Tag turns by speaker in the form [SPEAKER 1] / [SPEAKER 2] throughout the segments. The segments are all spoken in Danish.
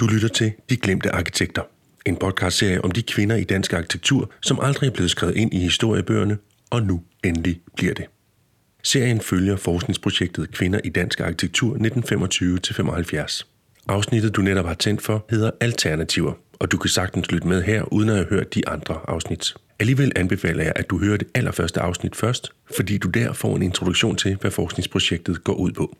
[SPEAKER 1] Du lytter til De Glemte Arkitekter. En podcastserie om de kvinder i dansk arkitektur, som aldrig er blevet skrevet ind i historiebøgerne, og nu endelig bliver det. Serien følger forskningsprojektet Kvinder i dansk arkitektur 1925-75. Afsnittet, du netop har tændt for, hedder Alternativer, og du kan sagtens lytte med her, uden at have hørt de andre afsnit. Alligevel anbefaler jeg, at du hører det allerførste afsnit først, fordi du der får en introduktion til, hvad forskningsprojektet går ud på.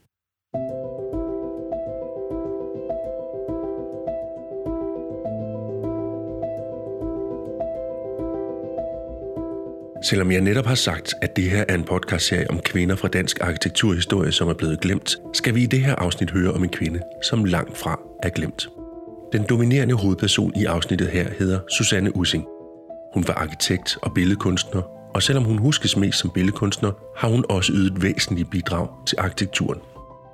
[SPEAKER 1] Selvom jeg netop har sagt, at det her er en podcastserie om kvinder fra dansk arkitekturhistorie, som er blevet glemt, skal vi i det her afsnit høre om en kvinde, som langt fra er glemt. Den dominerende hovedperson i afsnittet her hedder Susanne Ussing. Hun var arkitekt og billedkunstner, og selvom hun huskes mest som billedkunstner, har hun også ydet væsentlige bidrag til arkitekturen.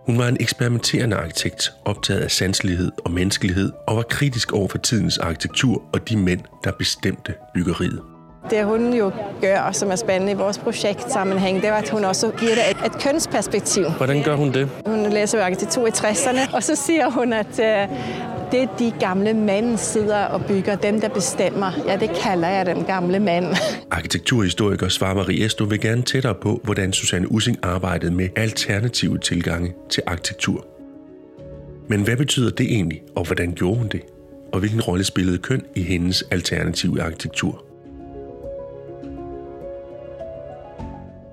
[SPEAKER 1] Hun var en eksperimenterende arkitekt, optaget af sanselighed og menneskelighed, og var kritisk over for tidens arkitektur og de mænd, der bestemte byggeriet.
[SPEAKER 2] Det hun jo gør, som er spændende i vores projektsammenhæng, det er, at hun også giver det et, et kønsperspektiv.
[SPEAKER 1] Hvordan gør hun det?
[SPEAKER 2] Hun læser jo arkitektur i 60'erne, og så siger hun, at uh, det de gamle mænd sidder og bygger, dem der bestemmer, ja, det kalder jeg dem gamle mænd.
[SPEAKER 1] Arkitekturhistoriker Svar Marie Esto vil gerne tættere på, hvordan Susanne Ussing arbejdede med alternative tilgange til arkitektur. Men hvad betyder det egentlig, og hvordan gjorde hun det? Og hvilken rolle spillede køn i hendes alternative arkitektur?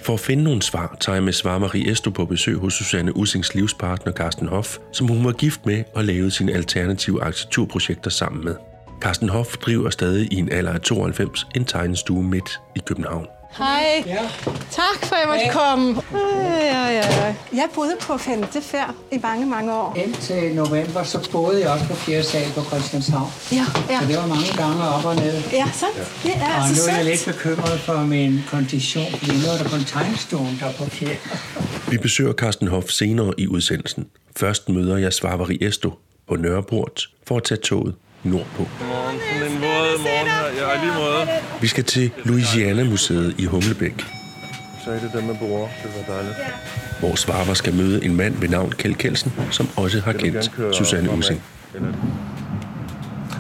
[SPEAKER 1] For at finde nogle svar, tager jeg med Svar Marie Esto på besøg hos Susanne Ussings livspartner Carsten Hoff, som hun var gift med og lavede sine alternative arkitekturprojekter sammen med. Carsten Hoff driver stadig i en alder af 92 en tegnestue midt i København.
[SPEAKER 2] Hej.
[SPEAKER 3] Ja.
[SPEAKER 2] Tak for, at jeg måtte komme. Ja, ja, ja. Jeg boede på femte færd i mange, mange år.
[SPEAKER 3] Indtil november, så boede jeg også på fjerde sal på Christianshavn.
[SPEAKER 2] Ja, ja.
[SPEAKER 3] Så det var mange gange op og ned.
[SPEAKER 2] Ja, sandt. Det er
[SPEAKER 3] Og
[SPEAKER 2] altså
[SPEAKER 3] nu er jeg
[SPEAKER 2] sandt.
[SPEAKER 3] lidt bekymret for min kondition, fordi nu er der kun tegnestuen der på fjerde.
[SPEAKER 1] Vi besøger Carsten Hoff senere i udsendelsen. Først møder jeg Svarvari Esto på Nørreport for at tage toget nordpå.
[SPEAKER 4] Morgen. Sådan en våd morgen her. Ja, lige måde.
[SPEAKER 1] Vi skal til Louisiana-museet i Humlebæk,
[SPEAKER 4] Sagde det der med bord. Det var dejligt.
[SPEAKER 1] hvor Svarvar skal møde en mand ved navn Kjeld Kelsen, som også har kendt Susanne.
[SPEAKER 4] Eller-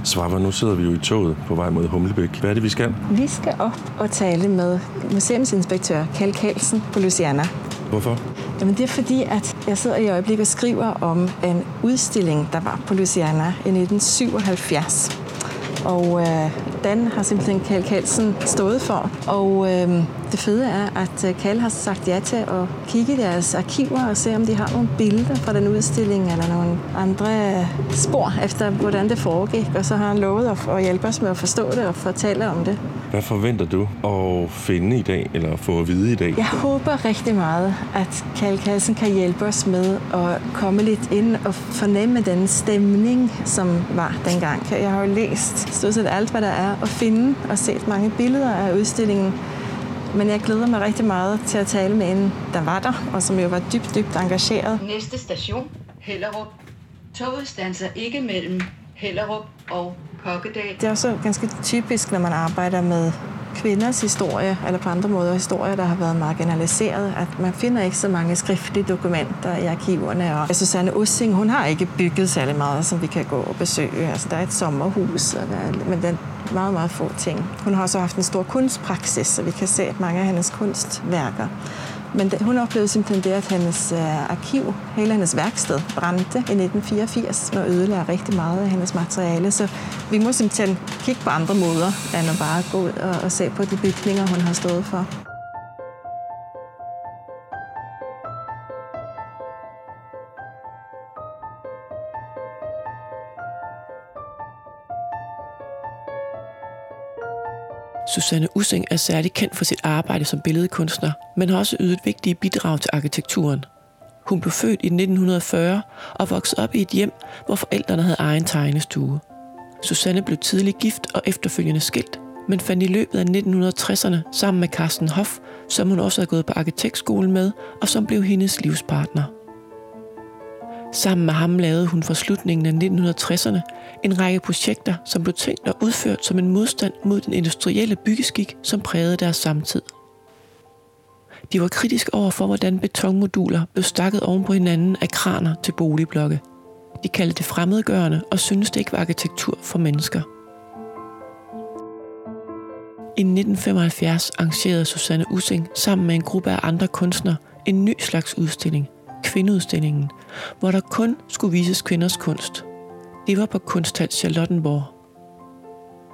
[SPEAKER 1] Svarvar, nu sidder vi jo i toget på vej mod Humlebæk. Hvad er det, vi skal?
[SPEAKER 2] Vi skal op og tale med museumsinspektør Kjeld Kelsen på Luciana.
[SPEAKER 1] Hvorfor?
[SPEAKER 2] Jamen det er fordi, at jeg sidder i øjeblikket og skriver om en udstilling, der var på Louisiana i 1977. Og øh, Dan har simpelthen Kjeld Kelsen stået for. Og øh, det fede er, at øh, Kjeld har sagt ja til at kigge i deres arkiver og se, om de har nogle billeder fra den udstilling eller nogle andre øh, spor efter, hvordan det foregik. Og så har han lovet at, hjælpe os med at forstå det og fortælle om det.
[SPEAKER 1] Hvad forventer du at finde i dag, eller få at vide i dag?
[SPEAKER 2] Jeg håber rigtig meget, at Kjeld Kelsen kan hjælpe os med at komme lidt ind og fornemme den stemning, som var dengang. Jeg har jo læst stort set alt, hvad der er at finde, og set mange billeder af udstillingen. Men jeg glæder mig rigtig meget til at tale med en, der var der, og som jo var dybt, dybt engageret.
[SPEAKER 5] Næste station, Hellerup. Toget standser ikke mellem Hellerup og Kokkedal.
[SPEAKER 2] Det er også ganske typisk, når man arbejder med kvinders historie, eller på andre måder historier, der har været marginaliseret, at man finder ikke så mange skriftlige dokumenter i arkiverne. Og altså, Susanne Ussing, hun har ikke bygget særlig meget, som vi kan gå og besøge. Altså, der er et sommerhus, og der er, men den meget, meget få ting. Hun har også haft en stor kunstpraksis, så vi kan se at mange af hendes kunstværker. Men det, hun oplevede simpelthen det, at hendes øh, arkiv, hele hendes værksted, brændte i 1984 og ødelagde rigtig meget af hendes materiale. Så vi må simpelthen kigge på andre måder, end at bare gå ud og, og se på de bygninger, hun har stået for.
[SPEAKER 6] Susanne Ussing er særlig kendt for sit arbejde som billedkunstner, men har også ydet vigtige bidrag til arkitekturen. Hun blev født i 1940 og voksede op i et hjem, hvor forældrene havde egen tegnestue. Susanne blev tidligt gift og efterfølgende skilt, men fandt i løbet af 1960'erne sammen med Carsten Hoff, som hun også havde gået på arkitektskolen med, og som blev hendes livspartner. Sammen med ham lavede hun fra slutningen af 1960'erne en række projekter, som blev tænkt og udført som en modstand mod den industrielle byggeskik, som prægede deres samtid. De var kritiske over for, hvordan betonmoduler blev stakket oven på hinanden af kraner til boligblokke. De kaldte det fremmedgørende og syntes det ikke var arkitektur for mennesker. I 1975 arrangerede Susanne Using sammen med en gruppe af andre kunstnere en ny slags udstilling, kvindeudstillingen, hvor der kun skulle vises kvinders kunst. Det var på Kunsthal Charlottenborg.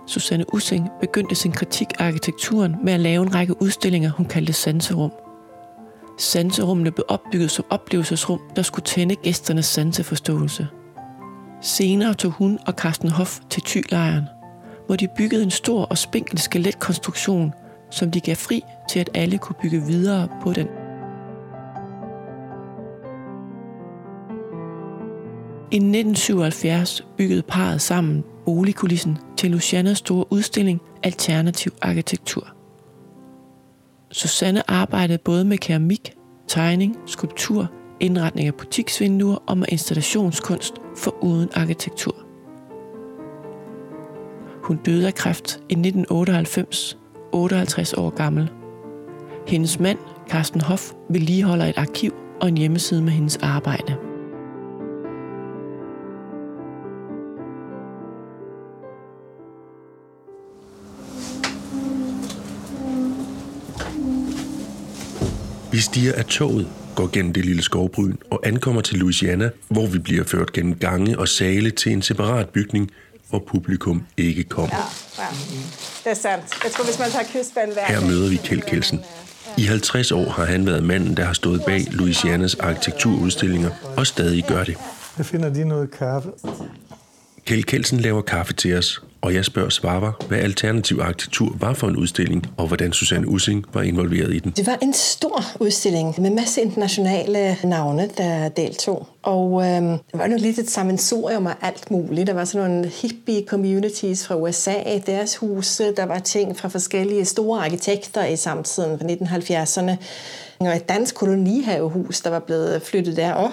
[SPEAKER 6] Susanne Ussing begyndte sin kritik af arkitekturen med at lave en række udstillinger, hun kaldte sanserum. Sanserummene blev opbygget som oplevelsesrum, der skulle tænde gæsternes sanseforståelse. Senere tog hun og Carsten Hoff til Thylejren, hvor de byggede en stor og spinkel skeletkonstruktion, som de gav fri til, at alle kunne bygge videre på den. I 1977 byggede parret sammen boligkulissen til Lucianas store udstilling Alternativ Arkitektur. Susanne arbejdede både med keramik, tegning, skulptur, indretning af butiksvinduer og med installationskunst for uden arkitektur. Hun døde af kræft i 1998, 58 år gammel. Hendes mand, Carsten Hoff, vedligeholder et arkiv og en hjemmeside med hendes arbejde.
[SPEAKER 1] Vi stiger af toget, går gennem det lille skovbryn og ankommer til Louisiana, hvor vi bliver ført gennem gange og sale til en separat bygning, hvor publikum ikke kommer.
[SPEAKER 7] Ja, ja. Det er sandt. Jeg tror, hvis man tager kystbandværk...
[SPEAKER 1] Her møder vi Kjeld Kelsen. I 50 år har han været manden, der har stået bag Louisianas arkitekturudstillinger, og stadig gør det.
[SPEAKER 8] Jeg finder de noget kaffe.
[SPEAKER 1] Kjeld Kelsen laver kaffe til os, og jeg spørger Svarvar, hvad alternativ arkitektur var for en udstilling, og hvordan Susanne Ussing var involveret i den.
[SPEAKER 2] Det var en stor udstilling med masse internationale navne, der deltog. Og øh, det var jo lidt et sammensurium af alt muligt. Der var sådan nogle hippie communities fra USA, deres huse. Der var ting fra forskellige store arkitekter i samtiden fra 1970'erne og et dansk kolonihavehus, der var blevet flyttet derop.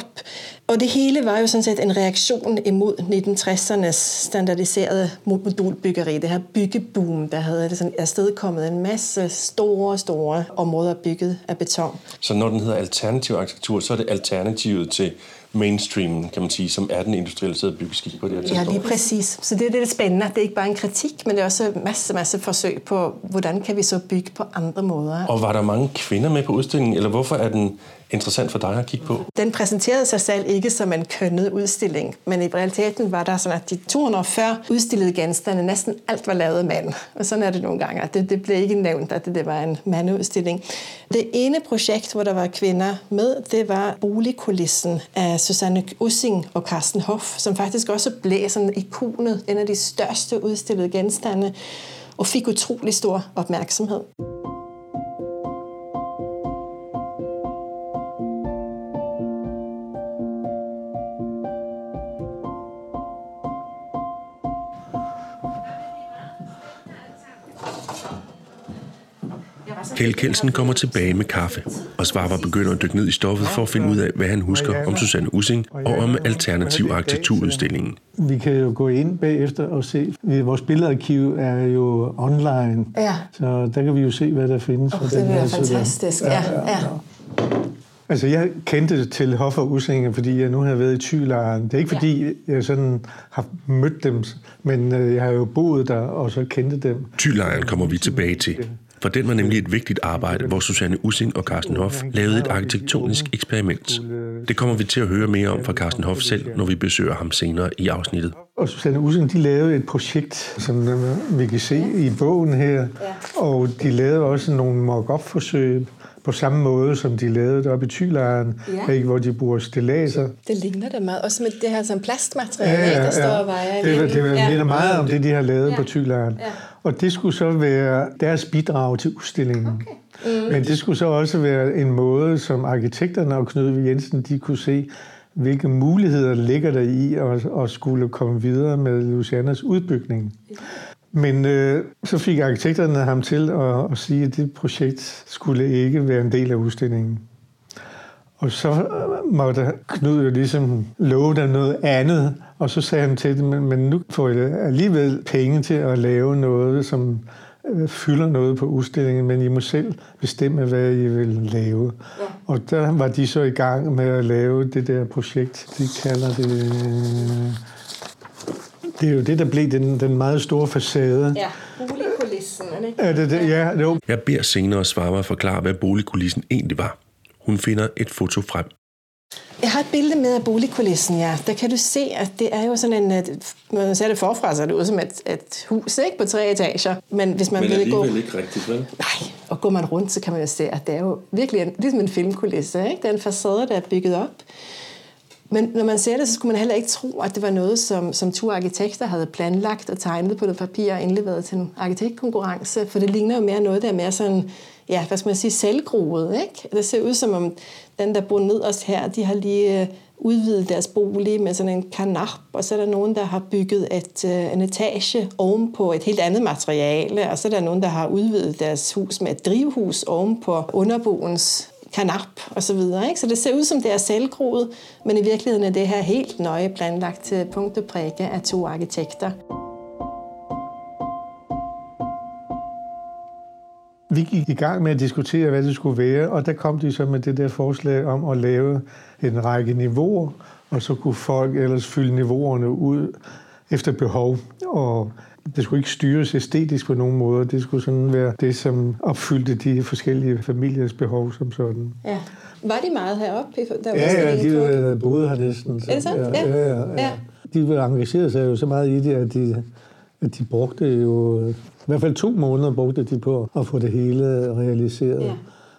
[SPEAKER 2] Og det hele var jo sådan set en reaktion imod 1960'ernes standardiserede modulbyggeri, det her byggeboom, der havde sådan afstedkommet en masse store, store områder bygget af beton.
[SPEAKER 1] Så når den hedder alternativ arkitektur, så er det alternativet til mainstream, kan man sige, som er den industrialiserede byggeskik på det her tidspunkt.
[SPEAKER 2] Ja, lige præcis. Så det er det spændende. Det er ikke bare en kritik, men det er også en masse, masse forsøg på, hvordan kan vi så bygge på andre måder.
[SPEAKER 1] Og var der mange kvinder med på udstillingen, eller hvorfor er den interessant for dig at kigge på?
[SPEAKER 2] Den præsenterede sig selv ikke som en kønnet udstilling, men i realiteten var der sådan, at de 240 udstillede genstande, næsten alt var lavet af mand. Og sådan er det nogle gange, det, det blev ikke nævnt, at det, det var en mandeudstilling. Det ene projekt, hvor der var kvinder med, det var boligkulissen af Susanne Ussing og Carsten Hoff, som faktisk også blev sådan ikonet, en af de største udstillede genstande, og fik utrolig stor opmærksomhed.
[SPEAKER 1] Kjeld Kelsen kommer tilbage med kaffe, og Svarvar begynder at dykke ned i stoffet for at finde ud af, hvad han husker om Susanne Using og om alternativ arkitekturudstillingen.
[SPEAKER 8] Vi kan jo gå ind bagefter og se. Vores billedarkiv er jo online,
[SPEAKER 2] Ja.
[SPEAKER 8] så der kan vi jo se, hvad der findes.
[SPEAKER 2] Oh, det er fantastisk. Ja, ja.
[SPEAKER 8] Altså, jeg kendte til Hoff og Usinger, fordi jeg nu har været i Thylejren. Det er ikke, fordi jeg sådan har mødt dem, men øh, jeg har jo boet der, og så kendte dem.
[SPEAKER 1] Thylejren kommer vi tilbage til. For den var nemlig et vigtigt arbejde, hvor Susanne Using og Carsten Hoff lavede et arkitektonisk eksperiment. Det kommer vi til at høre mere om fra Carsten Hoff selv, når vi besøger ham senere i afsnittet.
[SPEAKER 8] Og Susanne Using, de lavede et projekt, som vi kan se i bogen her, og de lavede også nogle mock-up-forsøg på samme måde, som de lavede det oppe i Thylejren,
[SPEAKER 2] Ja.
[SPEAKER 8] ikke, hvor de bruger stillaser.
[SPEAKER 2] Det ligner det meget. Også med det her som plastmateriale, ja, der står og vejer.
[SPEAKER 8] Det, det var,
[SPEAKER 2] Ja.
[SPEAKER 8] minder meget om det, de har lavet
[SPEAKER 2] Ja.
[SPEAKER 8] på Thylejren.
[SPEAKER 2] Ja.
[SPEAKER 8] Og det skulle så være deres bidrag til udstillingen. Okay. Mm. Men det skulle så også være en måde, som arkitekterne og Knud. Jensen, de kunne se, hvilke muligheder ligger der i at, at skulle komme videre med Lucianas udbygning. Men øh, så fik arkitekterne ham til at, at sige, at det projekt skulle ikke være en del af udstillingen. Og så øh, måtte Knud jo ligesom love dem noget andet, og så sagde han til dem, men men nu får jeg alligevel penge til at lave noget, som øh, fylder noget på udstillingen, men I må selv bestemme, hvad I vil lave. Ja. Og der var de så i gang med at lave det der projekt, de kalder det... Det er jo det, der blev den, den meget store facade.
[SPEAKER 2] Ja, boligkulissen, det ikke?
[SPEAKER 8] Er det det? Ja, jo.
[SPEAKER 1] Jeg beder senere Svarva forklare, hvad boligkulissen egentlig var. Hun finder et foto frem.
[SPEAKER 2] Jeg har et billede med af boligkulissen, ja. Der kan du se, at det er jo sådan en... At, når man ser det forfra, så er det ud som et, et hus ikke? på tre etager. Men hvis man
[SPEAKER 4] Men
[SPEAKER 2] vil gå...
[SPEAKER 4] ikke rigtigt, vel?
[SPEAKER 2] Nej, og går man rundt, så kan man jo se, at det er jo virkelig en, ligesom en filmkulisse. Ikke? Det er en facade, der er bygget op. Men når man ser det, så skulle man heller ikke tro, at det var noget, som, som to arkitekter havde planlagt og tegnet på noget papir og indleveret til en arkitektkonkurrence. For det ligner jo mere noget, der er mere sådan, ja, hvad skal man sige, selvgroet. Ikke? Det ser ud som om den, der bor nederst her, de har lige øh, udvidet deres bolig med sådan en kanap, og så er der nogen, der har bygget et, øh, en etage ovenpå et helt andet materiale, og så er der nogen, der har udvidet deres hus med et drivhus ovenpå underboens kanap og så videre. Ikke? Så det ser ud som det er selvgroet, men i virkeligheden er det her helt nøje planlagt til punkt og prikke af to arkitekter.
[SPEAKER 8] Vi gik i gang med at diskutere, hvad det skulle være, og der kom de så med det der forslag om at lave en række niveauer, og så kunne folk ellers fylde niveauerne ud efter behov. Og det skulle ikke styres æstetisk på nogen måde. Det skulle sådan være det, som opfyldte de forskellige familiers behov som sådan.
[SPEAKER 2] Ja. Var de meget heroppe? Der var
[SPEAKER 8] Ja, ja, de boede her næsten.
[SPEAKER 2] Er det?
[SPEAKER 8] Ja,
[SPEAKER 2] Ja.
[SPEAKER 8] ja, ja, ja.
[SPEAKER 2] Ja.
[SPEAKER 8] De engagerede sig jo så meget i det, at de, at de brugte jo... I hvert fald to måneder brugte de på at få det hele realiseret.
[SPEAKER 2] Ja.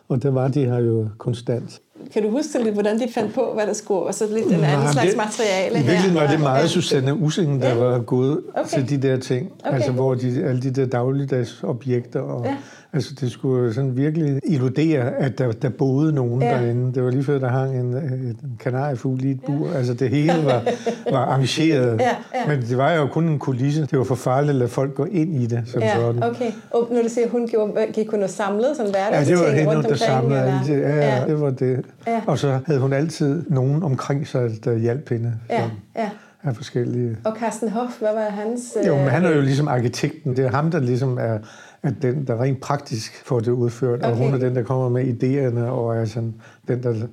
[SPEAKER 8] Og der var de her jo konstant.
[SPEAKER 2] Kan du huske lidt, hvordan de fandt på, hvad der skulle, og så lidt en anden
[SPEAKER 8] Nej,
[SPEAKER 2] slags
[SPEAKER 8] det-
[SPEAKER 2] materiale
[SPEAKER 8] I virkeligheden var det meget Susanne Using, der
[SPEAKER 2] Ja.
[SPEAKER 8] var gået
[SPEAKER 2] Okay.
[SPEAKER 8] til de der ting.
[SPEAKER 2] Okay.
[SPEAKER 8] Altså hvor de, alle de der dagligdags objekter. Og,
[SPEAKER 2] Ja.
[SPEAKER 8] Altså det skulle sådan virkelig illudere, at der, der boede nogen
[SPEAKER 2] Ja.
[SPEAKER 8] derinde. Det var lige før, der hang en, en kanariefugl i et bur. Altså det hele var, var arrangeret.
[SPEAKER 2] Ja, ja.
[SPEAKER 8] Men det var jo kun en kulisse. Det var for farligt at lade folk gå ind i det som
[SPEAKER 2] Ja,
[SPEAKER 8] sådan.
[SPEAKER 2] okay. Og når du siger, hun gjorde, gik hun og samlede sådan
[SPEAKER 8] Ja,
[SPEAKER 2] hverdagsting
[SPEAKER 8] det var hende, der samlede
[SPEAKER 2] eller?
[SPEAKER 8] Ja, ja,
[SPEAKER 2] ja.
[SPEAKER 8] det var det.
[SPEAKER 2] Ja.
[SPEAKER 8] Og så havde hun altid nogen omkring sig, der hjalp hende.
[SPEAKER 2] Ja,
[SPEAKER 8] som
[SPEAKER 2] ja.
[SPEAKER 8] Af forskellige...
[SPEAKER 2] Og Carsten Hoff, hvad var hans...
[SPEAKER 8] Jo, men
[SPEAKER 2] øh,
[SPEAKER 8] han er jo ligesom arkitekten. Det er ham, der ligesom er, er den, der rent praktisk får det udført. Og
[SPEAKER 2] Okay.
[SPEAKER 8] hun er den, der kommer med idéerne, og er sådan, den, der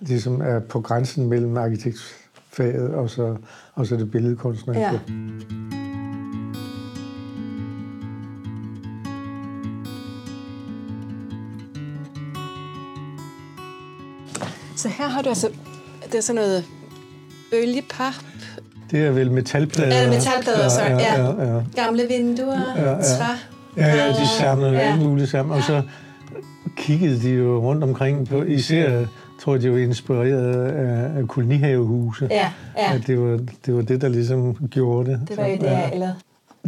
[SPEAKER 8] ligesom er på grænsen mellem arkitektfaget og så, og så det billedkunstneriske.
[SPEAKER 2] Ja. Så her har du altså... Det er sådan noget bølgepap,
[SPEAKER 8] Det er vel metalplader.
[SPEAKER 2] Ja, metalplader, så, ja.
[SPEAKER 8] ja, ja.
[SPEAKER 2] gamle vinduer,
[SPEAKER 8] Ja, ja.
[SPEAKER 2] træ.
[SPEAKER 8] Ja, ja, de samlede ja.
[SPEAKER 2] Ja.
[SPEAKER 8] alt muligt sammen. Og så kiggede de jo rundt omkring på, især tror jeg, de var inspireret af, af kolonihavehuse.
[SPEAKER 2] Ja, ja.
[SPEAKER 8] At det, var, det var det, der ligesom gjorde det.
[SPEAKER 2] Det var
[SPEAKER 8] Så,
[SPEAKER 2] idealet.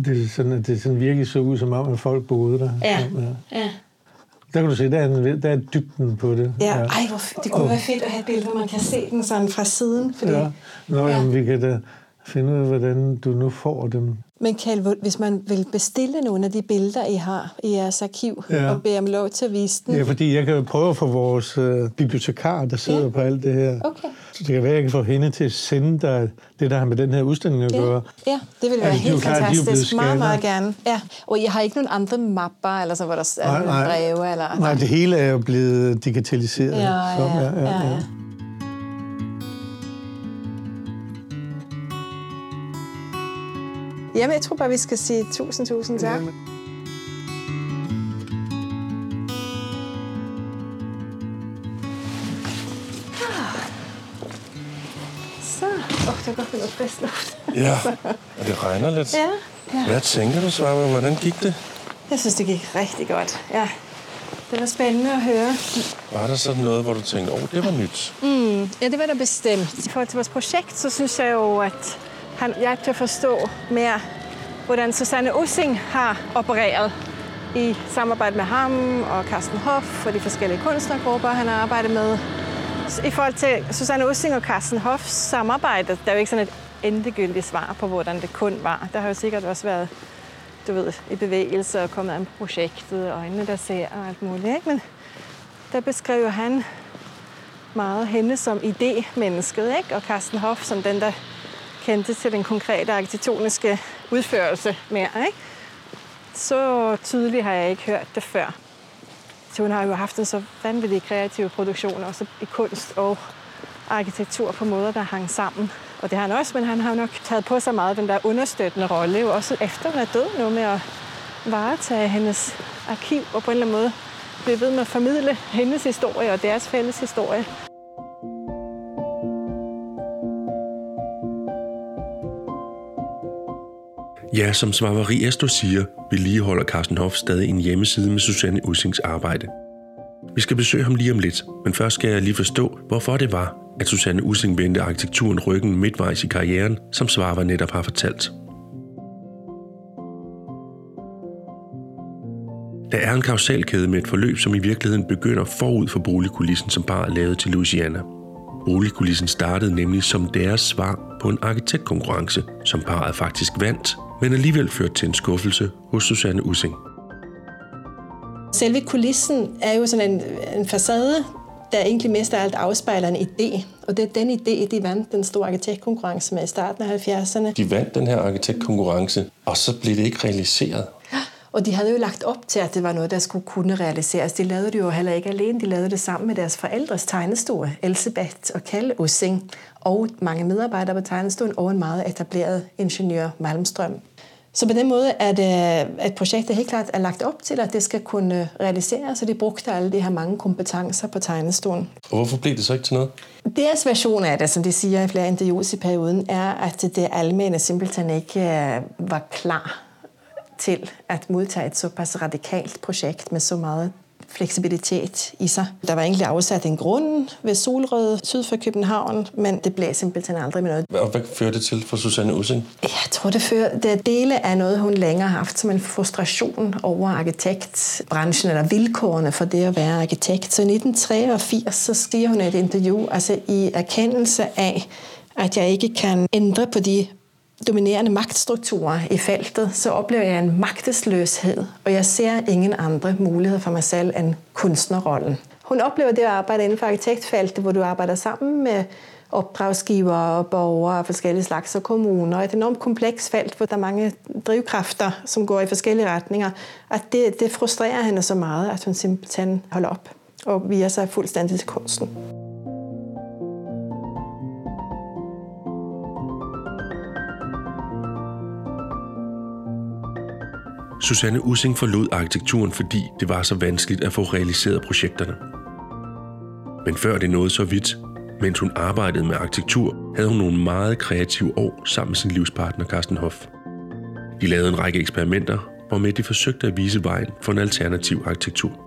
[SPEAKER 8] Det, er sådan, at det sådan virkelig så ud, som om, at folk boede der.
[SPEAKER 2] Ja,
[SPEAKER 8] Så,
[SPEAKER 2] ja.
[SPEAKER 8] Der kan du se, der er, der er dybden på det.
[SPEAKER 2] Ja, ej, hvor, det kunne være fedt at have et billede, hvor man kan se den sådan fra siden. Fordi...
[SPEAKER 8] ja. Nå,
[SPEAKER 2] Ja.
[SPEAKER 8] jamen, vi kan da finde ud af, hvordan du nu får dem.
[SPEAKER 2] Men hvor- hvis man vil bestille nogle af de billeder, I har i jeres arkiv,
[SPEAKER 8] Ja.
[SPEAKER 2] og bede om lov til at vise den,
[SPEAKER 8] Ja, fordi jeg kan jo prøve at få vores øh, bibliotekar, der sidder
[SPEAKER 2] Ja.
[SPEAKER 8] på alt det her.
[SPEAKER 2] Okay.
[SPEAKER 8] Så det kan være, at jeg kan få hende til at sende dig det, der har med den her udstilling at
[SPEAKER 2] Ja,
[SPEAKER 8] gøre.
[SPEAKER 2] ja, det vil være
[SPEAKER 8] Altså,
[SPEAKER 2] helt
[SPEAKER 8] blevet
[SPEAKER 2] fantastisk. Meget, meget gerne. Ja. Og jeg har ikke nogen andre mapper, eller så, hvor der er
[SPEAKER 8] Nej, nej.
[SPEAKER 2] breve. Eller,
[SPEAKER 8] Nej, det hele er jo blevet digitaliseret.
[SPEAKER 2] Ja,
[SPEAKER 8] Så,
[SPEAKER 2] ja, ja, ja. Jamen, jeg tror bare, vi skal sige tusind, tusind tak.
[SPEAKER 8] Jamen.
[SPEAKER 2] Så. Åh, oh, det var godt, det var frisk luft.
[SPEAKER 4] Ja, og det regner lidt.
[SPEAKER 2] Ja, ja.
[SPEAKER 4] Hvad tænker du, Svarma? Hvordan gik det?
[SPEAKER 2] Jeg synes, det gik rigtig godt. Ja. Det var spændende at høre.
[SPEAKER 4] Var der sådan noget, hvor du tænkte, åh, oh, det var nyt?
[SPEAKER 2] Mm, ja, det var der bestemt. I forhold til vores projekt, så synes jeg jo, at han hjalp til at forstå mere, hvordan Susanne Ussing har opereret i samarbejde med ham og Carsten Hoff og de forskellige kunstnergrupper, han har arbejdet med. I forhold til Susanne Ussing og Carsten Hoffs samarbejde, der er jo ikke sådan et endegyldigt svar på, hvordan det kun var. Der har jo sikkert også været du ved, i bevægelse og kommet an på projektet, og øjnene, der ser og alt muligt. Ikke? Men der beskriver han meget hende som idémennesket, ikke? og Carsten Hoff som den, der kendte til den konkrete arkitektoniske udførelse mere. Ikke?
[SPEAKER 7] så tydeligt har jeg ikke hørt det før. Så hun har jo haft en så vanvittig kreativ produktion, også i kunst og arkitektur på måder, der hang sammen. Og det har han også, men han har nok taget på sig meget den der understøttende rolle, jo også efter hun er død nu med at varetage hendes arkiv og på en eller anden måde blive ved med at formidle hendes historie og deres fælles historie.
[SPEAKER 1] Ja, som Svavari Esto siger, vedligeholder Carsten Hoff stadig en hjemmeside med Susanne Ussings arbejde. Vi skal besøge ham lige om lidt, men først skal jeg lige forstå, hvorfor det var, at Susanne Ussing vendte arkitekturen ryggen midtvejs i karrieren, som Svarva netop har fortalt. Der er en kausalkæde med et forløb, som i virkeligheden begynder forud for boligkulissen, som bare er lavet til Louisiana. Boligkulissen startede nemlig som deres svar på en arkitektkonkurrence, som parret faktisk vandt, men alligevel førte til en skuffelse hos Susanne Ussing.
[SPEAKER 2] Selve kulissen er jo sådan en, en facade, der egentlig mest af alt afspejler en idé. Og det er den idé, de vandt den store arkitektkonkurrence med i starten af 70'erne.
[SPEAKER 4] De vandt den her arkitektkonkurrence, og så blev det ikke realiseret.
[SPEAKER 2] Og de havde jo lagt op til, at det var noget, der skulle kunne realiseres. De lavede det jo heller ikke alene. De lavede det sammen med deres forældres tegnestue, Elsebeth og Kalle Ussing, og mange medarbejdere på tegnestuen, og en meget etableret ingeniør, Malmstrøm. Så på den måde er det et projekt, der helt klart er lagt op til, at det skal kunne realiseres, og de brugte alle de her mange kompetencer på tegnestuen.
[SPEAKER 4] Og hvorfor blev det så ikke til noget?
[SPEAKER 2] Deres version af det, som de siger i flere interviews i perioden, er, at det almene simpelthen ikke øh, var klar til at modtage et såpass radikalt projekt med så meget fleksibilitet i sig. Der var egentlig afsat en grund ved Solrød syd for København, men det blev simpelthen aldrig med noget.
[SPEAKER 4] Og hvad førte det til for Susanne Ussing?
[SPEAKER 2] Jeg tror, det, fører, det er dele af noget, hun længere har haft som en frustration over arkitektbranchen eller vilkårene for det at være arkitekt. Så i 1983 så skriver hun et interview, altså i erkendelse af, at jeg ikke kan ændre på de dominerende magtstrukturer i feltet, så oplever jeg en magtesløshed, og jeg ser ingen andre muligheder for mig selv end kunstnerrollen. Hun oplever det at arbejde inden for arkitektfeltet, hvor du arbejder sammen med opdragsgivere og borgere af forskellige slags og kommuner. Et enormt kompleks felt, hvor der er mange drivkræfter, som går i forskellige retninger. At det, det frustrerer hende så meget, at hun simpelthen holder op og viger sig fuldstændig til kunsten.
[SPEAKER 1] Susanne Ussing forlod arkitekturen, fordi det var så vanskeligt at få realiseret projekterne. Men før det nåede så vidt, mens hun arbejdede med arkitektur, havde hun nogle meget kreative år sammen med sin livspartner Carsten Hoff. De lavede en række eksperimenter, hvormed de forsøgte at vise vejen for en alternativ arkitektur.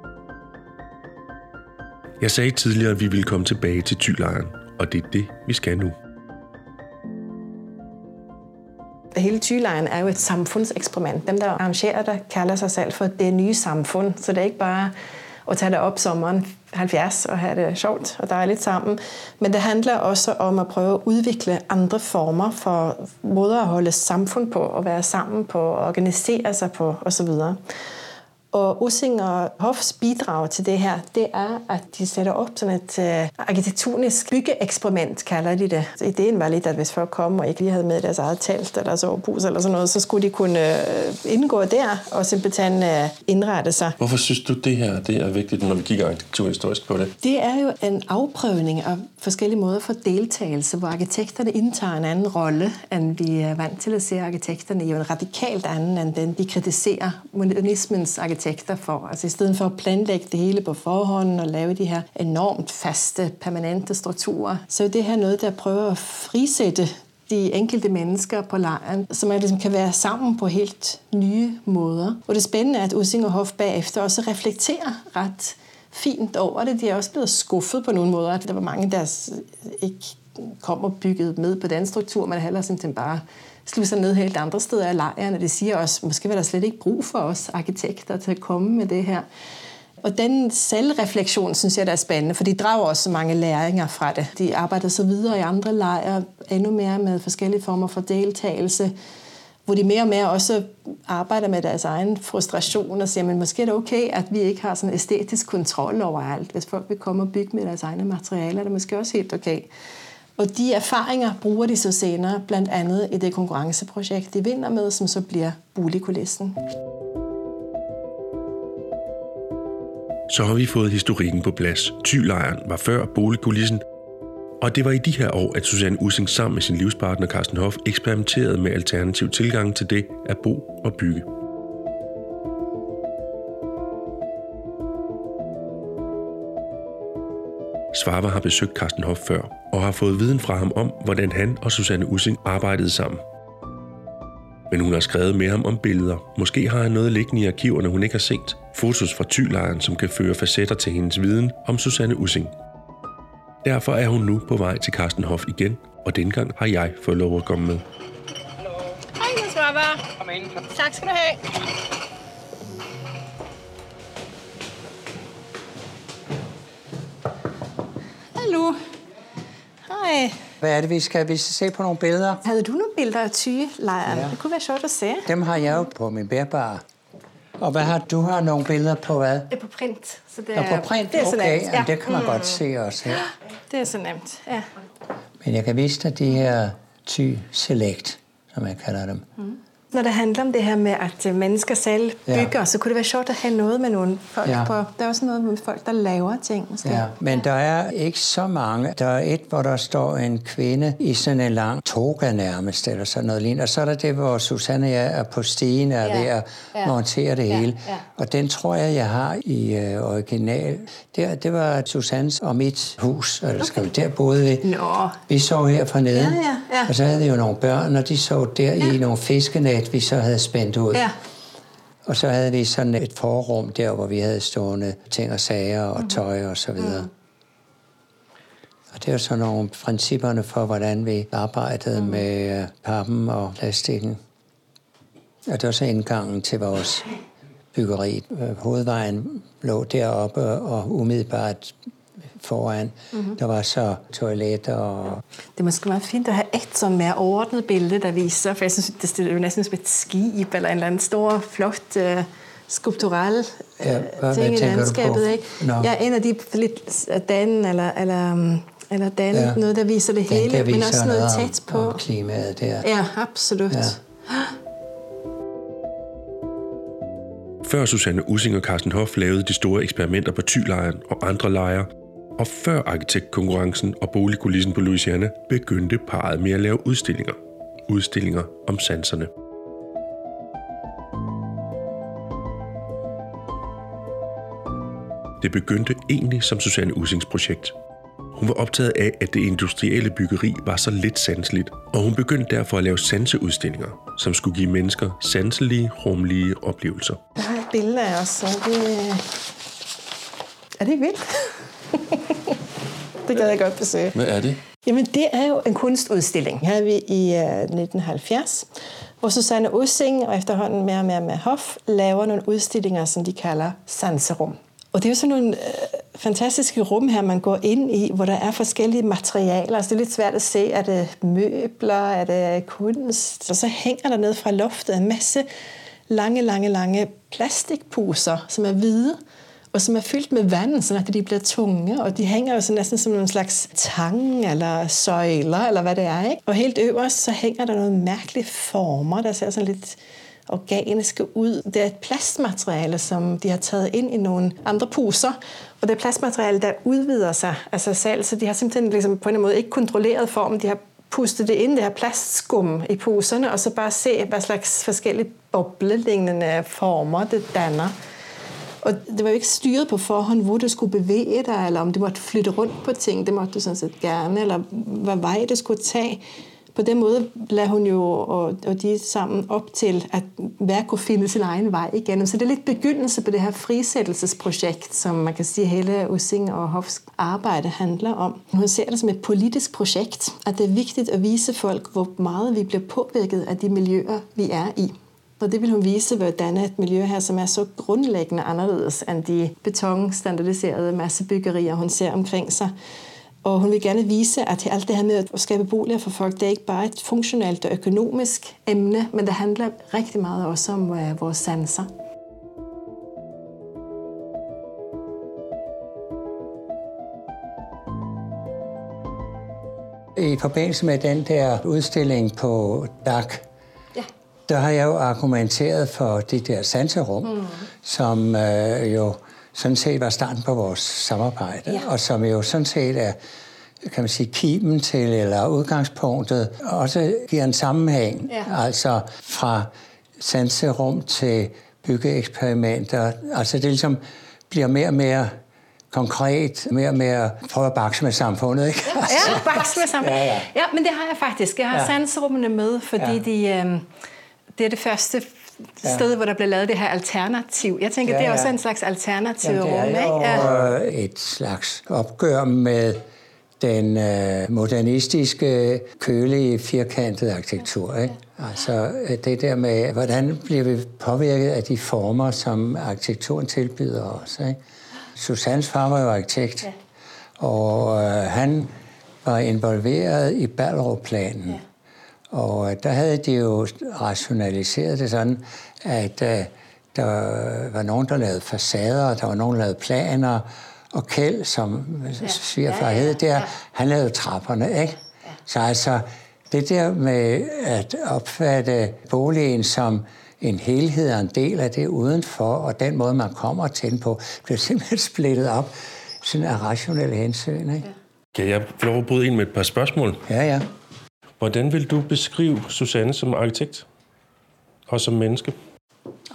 [SPEAKER 1] Jeg sagde tidligere, at vi ville komme tilbage til Tylejren, og det er det, vi skal nu.
[SPEAKER 2] Sygelejen er jo et samfundseksperiment. Dem, der arrangerer det, kalder sig selv for det nye samfund. Så det er ikke bare at tage det op sommeren 70 og have det sjovt og dejligt sammen. Men det handler også om at prøve at udvikle andre former for måder at holde samfund på, og være sammen på, og organisere sig på osv. Og Ussing og Hoffs bidrag til det her, det er, at de sætter op sådan et uh, arkitektonisk byggeeksperiment, kalder de det. Så ideen var lidt, at hvis folk kom og ikke lige havde med deres eget telt eller sovepus eller sådan noget, så skulle de kunne uh, indgå der og simpelthen uh, indrette sig.
[SPEAKER 4] Hvorfor synes du, det her det er vigtigt, når vi kigger arkitekturhistorisk på det?
[SPEAKER 2] Det er jo en afprøvning af forskellige måder for deltagelse, hvor arkitekterne indtager en anden rolle, end vi er vant til at se arkitekterne i, en radikalt anden, end den de kritiserer modernismens arkitekter arkitekter for. Altså i stedet for at planlægge det hele på forhånd og lave de her enormt faste, permanente strukturer, så er det her noget, der prøver at frisætte de enkelte mennesker på lejren, så man ligesom kan være sammen på helt nye måder. Og det spændende er, at Ussing og Hof bagefter også reflekterer ret fint over det. De er også blevet skuffet på nogle måder. Der var mange, der ikke kom og byggede med på den struktur, men heller simpelthen bare slå sig ned helt andre steder af lejren, og det siger også, måske var der slet ikke brug for os arkitekter til at komme med det her. Og den selvreflektion, synes jeg, der er spændende, for de drager også mange læringer fra det. De arbejder så videre i andre lejre, endnu mere med forskellige former for deltagelse, hvor de mere og mere også arbejder med deres egen frustration og siger, men måske er det okay, at vi ikke har sådan æstetisk kontrol over alt. Hvis folk vil komme og bygge med deres egne materialer, er det måske også helt okay. Og de erfaringer bruger de så senere, blandt andet i det konkurrenceprojekt, de vinder med, som så bliver boligkulissen.
[SPEAKER 1] Så har vi fået historikken på plads. Tylejren var før boligkulissen, og det var i de her år, at Susanne Ussing sammen med sin livspartner Carsten Hoff eksperimenterede med alternativ tilgang til det at bo og bygge. Svarva har besøgt Carsten Hoff før, og har fået viden fra ham om, hvordan han og Susanne Ussing arbejdede sammen. Men hun har skrevet med ham om billeder. Måske har han noget liggende i arkiverne, hun ikke har set. Fotos fra Tylejren, som kan føre facetter til hendes viden om Susanne Ussing. Derfor er hun nu på vej til Carsten Hoff igen, og denne gang har jeg fået lov at komme med.
[SPEAKER 9] Hej, Jens Røber. Kom ind. Tak skal du have. Hallo. Hej.
[SPEAKER 3] Hvad er det, vi skal, vi skal se på nogle billeder?
[SPEAKER 2] Havde du nogle billeder af tygelejren? Ja. Det kunne være sjovt at se.
[SPEAKER 3] Dem har jeg jo på min bærbare. Og hvad har du har nogle billeder på hvad?
[SPEAKER 2] Det er på print. Så det er,
[SPEAKER 3] på print?
[SPEAKER 2] det er så
[SPEAKER 3] okay,
[SPEAKER 2] nemt.
[SPEAKER 3] ja. det kan man godt se også her.
[SPEAKER 2] Det er så nemt, ja.
[SPEAKER 3] Men jeg kan vise dig de her ty select, som jeg kalder dem.
[SPEAKER 2] Når det handler om det her med, at øh, mennesker selv
[SPEAKER 3] Ja.
[SPEAKER 2] bygger, så kunne det være sjovt at have noget med nogle folk
[SPEAKER 3] Ja.
[SPEAKER 2] på. Der er også noget med folk, der laver ting. Måske.
[SPEAKER 3] Ja, men der er ikke så mange. Der er et, hvor der står en kvinde i sådan en lang toga nærmest, eller sådan noget lignende. Og så er der det, hvor Susanne og jeg er på stigen og er
[SPEAKER 2] Ja.
[SPEAKER 3] ved at
[SPEAKER 2] Ja.
[SPEAKER 3] montere det
[SPEAKER 2] Ja,
[SPEAKER 3] hele.
[SPEAKER 2] ja.
[SPEAKER 3] Og den tror jeg, jeg har i øh, original. Der, det var Susannes og mit hus, eller skal vi der boede vi.
[SPEAKER 2] Nå.
[SPEAKER 3] Vi sov her for nede,
[SPEAKER 2] Ja, ja, ja.
[SPEAKER 3] og så havde vi jo nogle børn, og de sov der ja. i nogle fiskenet, vi så havde spændt ud.
[SPEAKER 2] Ja.
[SPEAKER 3] Og så havde vi sådan et forrum der, hvor vi havde stående ting og sager og tøj og så videre. Og det er sådan nogle principperne for, hvordan vi arbejdede med øh, pappen og plastikken. Og det var så indgangen til vores byggeri. Øh, Hovedvejen lå deroppe, og umiddelbart foran, mm-hmm. der var så toiletter og
[SPEAKER 2] Det er måske meget fint at have et sådan mere overordnet billede, der viser, for jeg synes, det er jo næsten som et skib, eller en eller anden stor, flot uh, skulptural
[SPEAKER 3] Ja,
[SPEAKER 2] uh,
[SPEAKER 3] hvad-
[SPEAKER 2] ting
[SPEAKER 3] hvad
[SPEAKER 2] i landskabet. Ikke?
[SPEAKER 3] Nå.
[SPEAKER 2] Ja, en af de lidt Dan, eller, eller, um, eller Dan,
[SPEAKER 3] Ja.
[SPEAKER 2] ja. noget, der viser det
[SPEAKER 3] den,
[SPEAKER 2] hele,
[SPEAKER 3] der
[SPEAKER 2] men
[SPEAKER 3] viser
[SPEAKER 2] også noget
[SPEAKER 3] om-
[SPEAKER 2] tæt på.
[SPEAKER 3] om klimaet der.
[SPEAKER 2] Ja, absolut.
[SPEAKER 3] Ja.
[SPEAKER 2] Ja.
[SPEAKER 1] Før Susanne Ussing og Carsten Hoff lavede de store eksperimenter på Tylejren og andre lejre, og før arkitektkonkurrencen og boligkulissen på Louisiana, begyndte parret med at lave udstillinger. Udstillinger om sanserne. Det begyndte egentlig som Susanne Ussings projekt. Hun var optaget af, at det industrielle byggeri var så lidt sanseligt, og hun begyndte derfor at lave sanseudstillinger, som skulle give mennesker sanselige, rumlige oplevelser.
[SPEAKER 2] Der er et billede af os, så det... Er det ikke vildt? det gad jeg godt besøge.
[SPEAKER 4] Hvad er det?
[SPEAKER 2] Jamen, det er jo en kunstudstilling. Her er vi i uh, 1970, hvor Susanne Ussing og efterhånden mere og mere med Hoff laver nogle udstillinger, som de kalder sanserum. Og det er jo sådan nogle øh, fantastiske rum her, man går ind i, hvor der er forskellige materialer. Altså, det er lidt svært at se, er det møbler, er det kunst? Og så hænger der ned fra loftet en masse lange, lange, lange plastikposer, som er hvide, og som er fyldt med vand, så at de bliver tunge, og de hænger jo så næsten som en slags tang eller søjler, eller hvad det er. Ikke? Og helt øverst, så hænger der nogle mærkelige former, der ser sådan lidt organiske ud. Det er et plastmateriale, som de har taget ind i nogle andre poser, og det er plastmateriale, der udvider sig af sig selv, så de har simpelthen ligesom på en måde ikke kontrolleret formen, de har pustet det ind, det her plastskum i poserne, og så bare se, hvad slags forskellige boblelignende former det danner. Og det var jo ikke styret på forhånd, hvor du skulle bevæge dig, eller om du måtte flytte rundt på ting. Det måtte du sådan set gerne, eller hvad vej det skulle tage. På den måde lader hun jo og, og de sammen op til, at hver kunne finde sin egen vej igennem. Så det er lidt begyndelse på det her frisættelsesprojekt, som man kan sige, hele Ussing og Hofs arbejde handler om. Hun ser det som et politisk projekt, at det er vigtigt at vise folk, hvor meget vi bliver påvirket af de miljøer, vi er i. Og det vil hun vise ved et miljø her, som er så grundlæggende anderledes end de betonstandardiserede massebyggerier, hun ser omkring sig. Og hun vil gerne vise, at alt det her med at skabe boliger for folk, det er ikke bare et funktionelt og økonomisk emne, men det handler rigtig meget også om øh, vores sanser.
[SPEAKER 3] I forbindelse med den der udstilling på DAC, der har jeg jo argumenteret for det der sanserum, mm. som øh, jo sådan set var starten på vores samarbejde, ja. og som jo sådan set er kan man sige, kimen til, eller udgangspunktet, også giver en sammenhæng. Ja. Altså fra sanserum til byggeeksperimenter. Altså det ligesom bliver mere og mere konkret, mere og mere prøve at bakse med samfundet, ikke?
[SPEAKER 2] Ja, ja bakse med samfundet. Ja, ja. ja, men det har jeg faktisk. Jeg har ja. sanserummene med, fordi ja. de, øh, det er det første sted, ja. hvor der bliver lavet det her alternativ. Jeg tænker, ja, ja. det er også en slags alternativ
[SPEAKER 3] rum,
[SPEAKER 2] ikke?
[SPEAKER 3] Ja. et slags opgør med den øh, modernistiske, kølige, firkantede arkitektur. Ikke? Altså det der med, hvordan bliver vi påvirket af de former, som arkitekturen tilbyder os. Ikke? Susannes far var jo arkitekt, ja. og øh, han var involveret i Ballerup-planen. Ja. Og øh, der havde de jo rationaliseret det sådan, at øh, der var nogen, der lavede facader, der var nogen, der lavede planer, og Kjeld, som ja. svigerfar ja, ja, hed der, ja. han lavede trapperne, ikke? Ja. Så altså, det der med at opfatte boligen som en helhed og en del af det udenfor, og den måde, man kommer til den på, bliver simpelthen splittet op sådan af rationelle hensyn. Ikke?
[SPEAKER 4] Kan jeg få lov at bryde ind med et par spørgsmål?
[SPEAKER 3] Ja, ja.
[SPEAKER 4] Hvordan vil du beskrive Susanne som arkitekt og som menneske?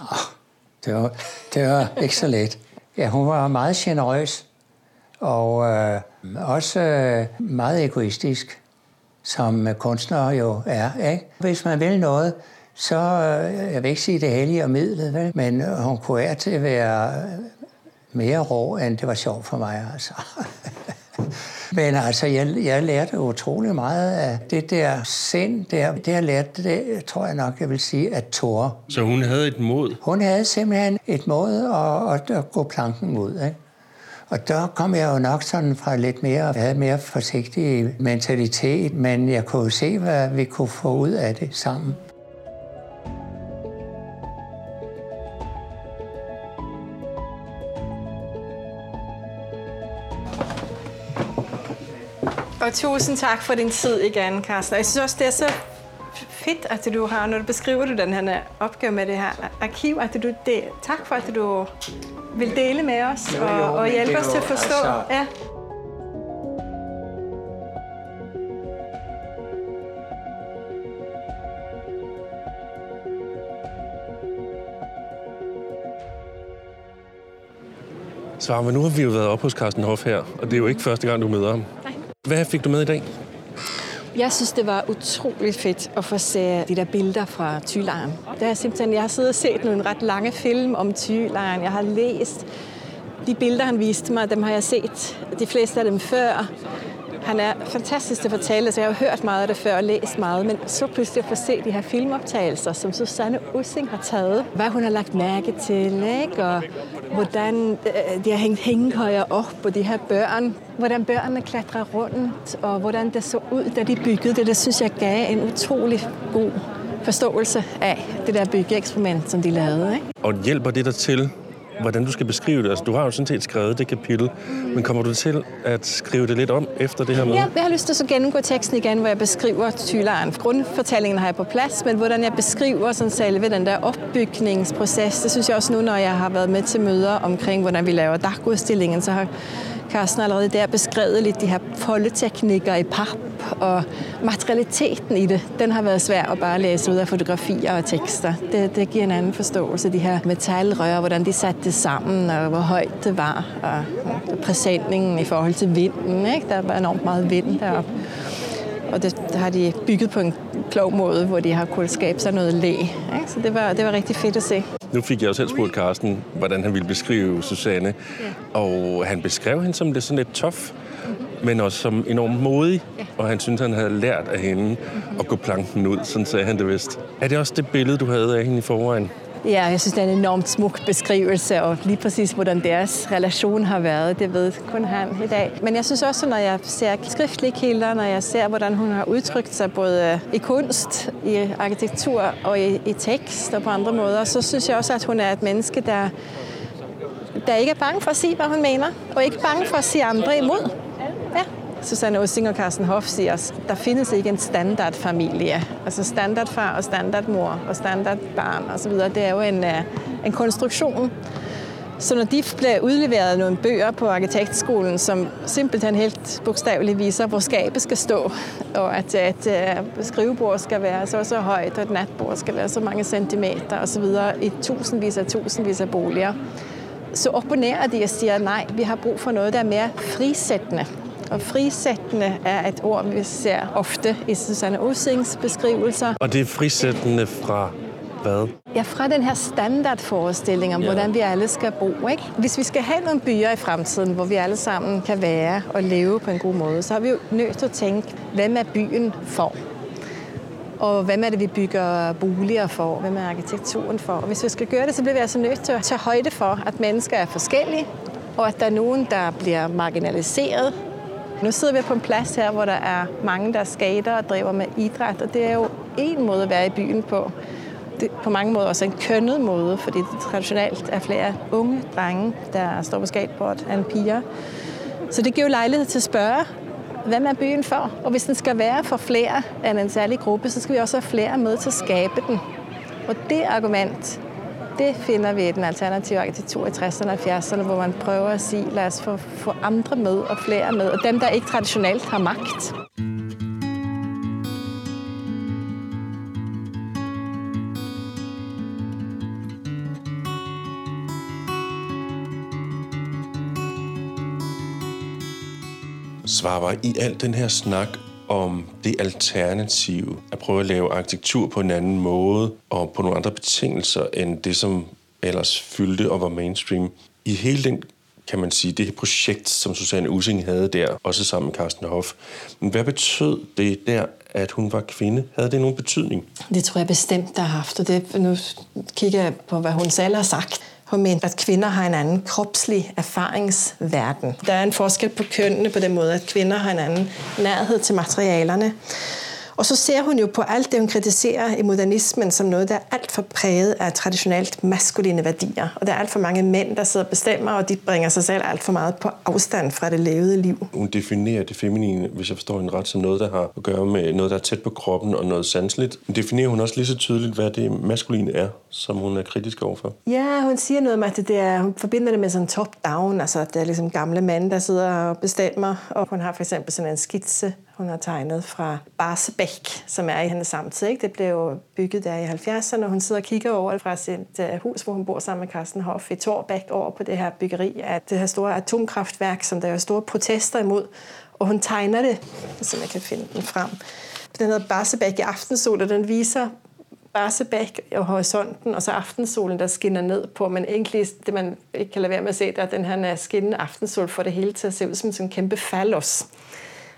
[SPEAKER 3] Oh, det, var, det var ikke så let. Ja, hun var meget generøs og øh, også øh, meget egoistisk, som kunstnere jo er. Ikke? Hvis man vil noget, så, øh, jeg vil ikke sige det hellige og midlet, vel? men øh, hun kunne er til at være øh, mere rå, end det var sjovt for mig. Altså. Men altså, jeg, jeg lærte utrolig meget af det der sind der. Det jeg lærte, det tror jeg nok, jeg vil sige, at Thor.
[SPEAKER 4] Så hun havde et mod?
[SPEAKER 3] Hun havde simpelthen et mod at, at, at gå planken ud. Ikke? Og der kom jeg jo nok sådan fra lidt mere, jeg havde mere forsigtig mentalitet, men jeg kunne se, hvad vi kunne få ud af det sammen.
[SPEAKER 2] Og tusind tak for din tid igen, Carsten. Jeg synes også, det er så fedt, at du har, når du beskriver du den her opgave med det her arkiv, at du det, tak for, at du vil dele med os jo, jo, og, og hjælpe os til at forstå. Altså... Ja.
[SPEAKER 4] Så men nu har vi jo været oppe hos Carsten Hoff her, og det er jo ikke første gang, du møder ham. Hvad fik du med i dag?
[SPEAKER 2] Jeg synes, det var utroligt fedt at få se de der billeder fra Thylejren. Det er simpelthen, jeg har siddet og set nogle ret lange film om Thylejren. Jeg har læst de billeder, han viste mig, dem har jeg set de fleste af dem før. Han er fantastisk til at fortælle, så jeg har hørt meget af det før og læst meget, men så pludselig at få se de her filmoptagelser, som Susanne Ussing har taget. Hvad hun har lagt mærke til, ikke? og hvordan øh, de har hængt hængekøjer op på de her børn, hvordan børnene klatrer rundt, og hvordan det så ud, da de byggede det. Det synes jeg gav en utrolig god forståelse af det der byggeeksperiment, som de lavede. Ikke?
[SPEAKER 4] Og hjælper det der til hvordan du skal beskrive det. Altså, du har jo sådan set skrevet det kapitel, men kommer du til at skrive det lidt om efter det her med?
[SPEAKER 2] Ja, jeg har lyst til at så gennemgå teksten igen, hvor jeg beskriver tyleren. Grundfortællingen har jeg på plads, men hvordan jeg beskriver sådan selve den der opbygningsproces, det synes jeg også nu, når jeg har været med til møder omkring, hvordan vi laver dagudstillingen, så har Carsten allerede der beskrevet lidt de her foldeteknikker i pap og materialiteten i det. Den har været svær at bare læse ud af fotografier og tekster. Det, det giver en anden forståelse. De her metalrør, hvordan de satte det sammen, og hvor højt det var, og præsentningen i forhold til vinden. Ikke? Der var enormt meget vind deroppe. Og det, det har de bygget på en klog måde, hvor de har kunnet skabe sig noget læ. Ikke? Så det var, det var rigtig fedt at se.
[SPEAKER 4] Nu fik jeg jo selv spurgt Carsten, hvordan han ville beskrive Susanne. Ja. Og han beskrev hende som lidt sådan lidt tof, mm-hmm. men også som enormt modig. Ja. Og han syntes, han havde lært af hende mm-hmm. at gå planken ud, sådan sagde han det vist. Er det også det billede, du havde af hende i forvejen?
[SPEAKER 2] Ja, jeg synes, det er en enormt smuk beskrivelse, og lige præcis, hvordan deres relation har været, det ved kun han i dag. Men jeg synes også, når jeg ser skriftlige kilder, når jeg ser, hvordan hun har udtrykt sig både i kunst, i arkitektur og i, i tekst og på andre måder, så synes jeg også, at hun er et menneske, der, der ikke er bange for at sige, hvad hun mener, og ikke bange for at sige andre imod. Susanne Ossing og Carsten Hoff siger, at der findes ikke en standardfamilie. Altså standardfar og standardmor og standardbarn osv. Det er jo en, øh, en konstruktion.
[SPEAKER 7] Så når de bliver udleveret nogle bøger på arkitektskolen, som simpelthen helt bogstaveligt viser, hvor skabet skal stå, og at, at, øh, at skrivebord skal være så så højt, og et natbord skal være så mange centimeter osv. i tusindvis af tusindvis af boliger, så opponerer de og siger, nej, vi har brug for noget, der er mere frisættende. Og frisættende er et ord, vi ser ofte i Susanne Usings beskrivelser.
[SPEAKER 4] Og det er frisættende fra hvad?
[SPEAKER 7] Ja, fra den her standardforestilling om, ja. hvordan vi alle skal bo. Ikke? Hvis vi skal have nogle byer i fremtiden, hvor vi alle sammen kan være og leve på en god måde, så har vi jo nødt til at tænke, hvem er byen for? Og hvem er det, vi bygger boliger for? Hvem er arkitekturen for? Og hvis vi skal gøre det, så bliver vi altså nødt til at tage højde for, at mennesker er forskellige, og at der er nogen, der bliver marginaliseret. Nu sidder vi på en plads her, hvor der er mange, der skater og driver med idræt, og det er jo en måde at være i byen på det, på mange måder også en kønnet måde, fordi det traditionelt er flere unge drenge, der står på skateboard, end piger. Så det giver jo lejlighed til at spørge, hvad er byen for? Og hvis den skal være for flere end en særlig gruppe, så skal vi også have flere med til at skabe den. Og det argument, det finder vi i den alternative arkitektur i 60'erne og 70'erne, hvor man prøver at sige, lad os få, få andre med og flere med, og dem, der ikke traditionelt har magt.
[SPEAKER 1] Svarer i al den her snak om det alternative, at prøve at lave arkitektur på en anden måde og på nogle andre betingelser end det, som ellers fyldte og var mainstream. I hele den kan man sige, det her projekt, som Susanne Using havde der, også sammen med Carsten Hoff. Men hvad betød det der, at hun var kvinde? Havde det nogen betydning?
[SPEAKER 2] Det tror jeg bestemt, der har haft, og det, nu kigger jeg på, hvad hun selv har sagt. Hun mente, at kvinder har en anden kropslig erfaringsverden. Der er en forskel på kønnene på den måde, at kvinder har en anden nærhed til materialerne. Og så ser hun jo på alt det, hun kritiserer i modernismen som noget, der er alt for præget af traditionelt maskuline værdier. Og der er alt for mange mænd, der sidder og bestemmer, og de bringer sig selv alt for meget på afstand fra det levede liv.
[SPEAKER 1] Hun definerer det feminine, hvis jeg forstår hende ret, som noget, der har at gøre med noget, der er tæt på kroppen og noget sanseligt. Men definerer hun også lige så tydeligt, hvad det maskuline er, som hun er kritisk overfor?
[SPEAKER 2] Ja, hun siger noget om, at det er, hun forbinder det med sådan top-down, altså at det er ligesom gamle mænd, der sidder og bestemmer. Og hun har for eksempel sådan en skitse hun har tegnet fra Barsebæk, som er i hendes samtid. Ikke? Det blev bygget der i 70'erne, og hun sidder og kigger over fra sit øh, hus, hvor hun bor sammen med Carsten Hoff i Torbæk, over på det her byggeri af det her store atomkraftværk, som der er store protester imod. Og hun tegner det, så jeg kan finde den frem. Den hedder Barsebæk i aftensol, og den viser Barsebæk og horisonten, og så aftensolen, der skinner ned på. Men egentlig, det man ikke kan lade være med at se, der er den her skinnende aftensol, for det hele til at se ud som en kæmpe fallos.